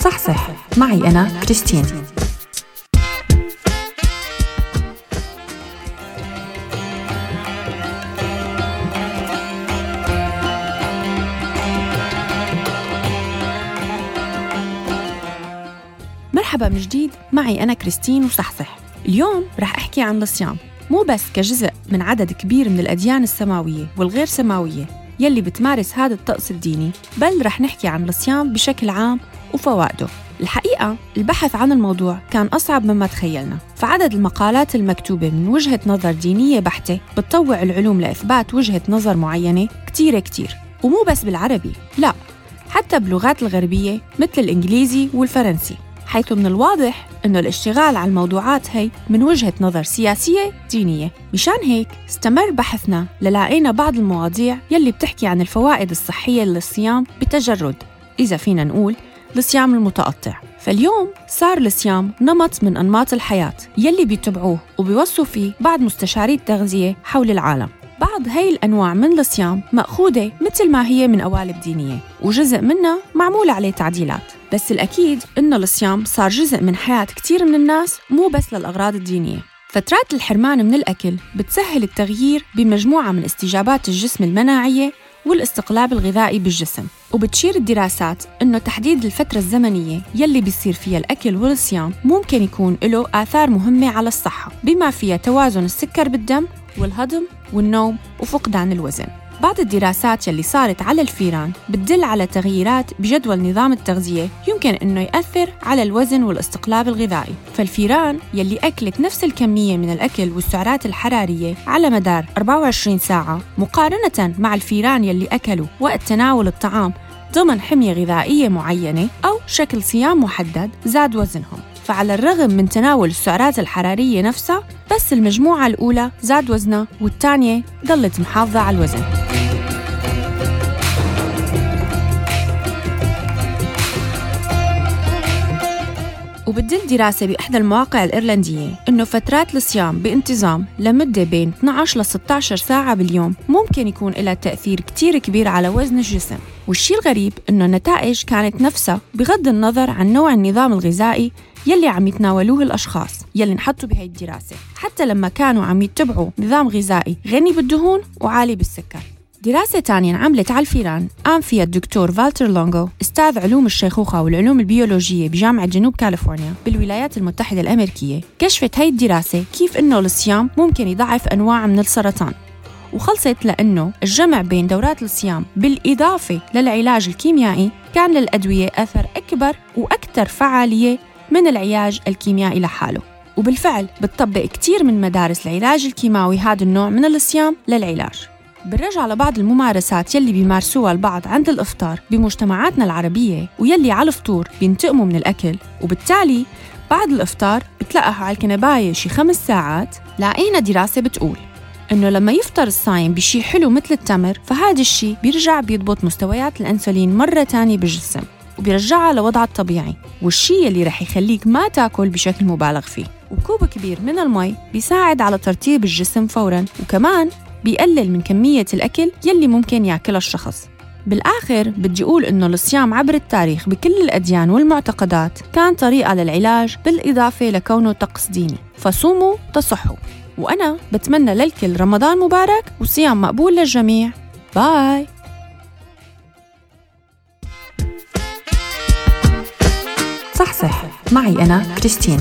صح صح. معي أنا كريستين. مرحبا من جديد. معي أنا كريستين وصحصح اليوم رح أحكي عن الصيام مو بس كجزء من عدد كبير من الأديان السماوية والغير سماوية. يلي بتمارس هذا الطقس الديني بل رح نحكي عن الصيام بشكل عام وفوائده. الحقيقة البحث عن الموضوع كان أصعب مما تخيلنا. فعدد المقالات المكتوبة من وجهة نظر دينية بحتة بتطوع العلوم لإثبات وجهة نظر معينة كتيرة كتير. ومو بس بالعربي لا حتى باللغات الغربية مثل الإنجليزي والفرنسي. حيث من الواضح أنه الاشتغال على الموضوعات هي من وجهة نظر سياسية دينية. مشان هيك استمر بحثنا للاقينا بعض المواضيع يلي بتحكي عن الفوائد الصحية للصيام بتجرد. إذا فينا نقول الصيام المتقطع. فاليوم صار الصيام نمط من أنماط الحياة يلي بيتبعوه وبيوصوا فيه بعض مستشاري التغذية حول العالم. بعض هاي الأنواع من الصيام مأخوذة مثل ما هي من قوالب دينية وجزء منها معمول عليه تعديلات. بس الأكيد إنه الصيام صار جزء من حياة كتير من الناس مو بس للأغراض الدينية. فترات الحرمان من الأكل بتسهل التغيير بمجموعة من استجابات الجسم المناعية والاستقلاب الغذائي بالجسم. وبتشير الدراسات أنه تحديد الفترة الزمنية يلي بيصير فيها الأكل والصيام ممكن يكون له آثار مهمة على الصحة بما فيها توازن السكر بالدم والهضم والنوم وفقدان الوزن. بعض الدراسات يلي صارت على الفيران بتدل على تغييرات بجدول نظام التغذية يمكن إنه يأثر على الوزن والاستقلاب الغذائي. فالفيران يلي أكلت نفس الكمية من الأكل والسعرات الحرارية على مدار 24 ساعة مقارنة مع الفيران يلي أكلوا وقت تناول الطعام ضمن حمية غذائية معينة أو شكل صيام محدد زاد وزنهم. فعلى الرغم من تناول السعرات الحرارية نفسها بس المجموعة الأولى زاد وزنها والثانية ضلت محافظة على الوزن. وبتدل دراسة بإحدى المواقع الإيرلندية إنه فترات الصيام بانتظام لمدة بين 12 ل 16 ساعة باليوم ممكن يكون لها تأثير كتير كبير على وزن الجسم. والشي الغريب إنه النتائج كانت نفسها بغض النظر عن نوع النظام الغذائي يلي عم يتناولوه الأشخاص يلي انحطوا بهي الدراسة. حتى لما كانوا عم يتبعوا نظام غذائي غني بالدهون وعالي بالسكر. دراسة تانية انعملت على الفيران. قام فيها الدكتور فالتر لونغو أستاذ علوم الشيخوخة والعلوم البيولوجية بجامعة جنوب كاليفورنيا بالولايات المتحدة الأمريكية. كشفت هاي الدراسة كيف إنه الصيام ممكن يضعف أنواع من السرطان. وخلصت لأنه الجمع بين دورات الصيام بالإضافة للعلاج الكيميائي كان للأدوية أثر أكبر وأكثر فعالية من العلاج الكيميائي لحاله. وبالفعل بتطبق كتير من مدارس العلاج الكيماوي هذا النوع من الصيام للعلاج. بنرجع لبعض الممارسات يلي بيمارسوها البعض عند الإفطار بمجتمعاتنا العربية ويلي على الفطور بينتقموا من الأكل. وبالتالي بعد الإفطار بتلقحوا على الكنباية شي خمس ساعات لاقينا دراسة بتقول. إنه لما يفطر الصايم بشي حلو مثل التمر فهذا الشي بيرجع بيضبط مستويات الأنسولين مرة تانية بالجسم. وبيرجعها لوضعها الطبيعي والشي اللي رح يخليك ما تاكل بشكل مبالغ فيه. وكوب كبير من المي بيساعد على ترطيب الجسم فوراً وكمان بيقلل من كمية الأكل يلي ممكن ياكلها الشخص. بالآخر بدي أقول إنه الصيام عبر التاريخ بكل الأديان والمعتقدات كان طريقة للعلاج بالإضافة لكونه طقس ديني فصوموا تصحوا. وأنا بتمنى للكل رمضان مبارك وصيام مقبول للجميع. باي! صح صح معي أنا كريستين.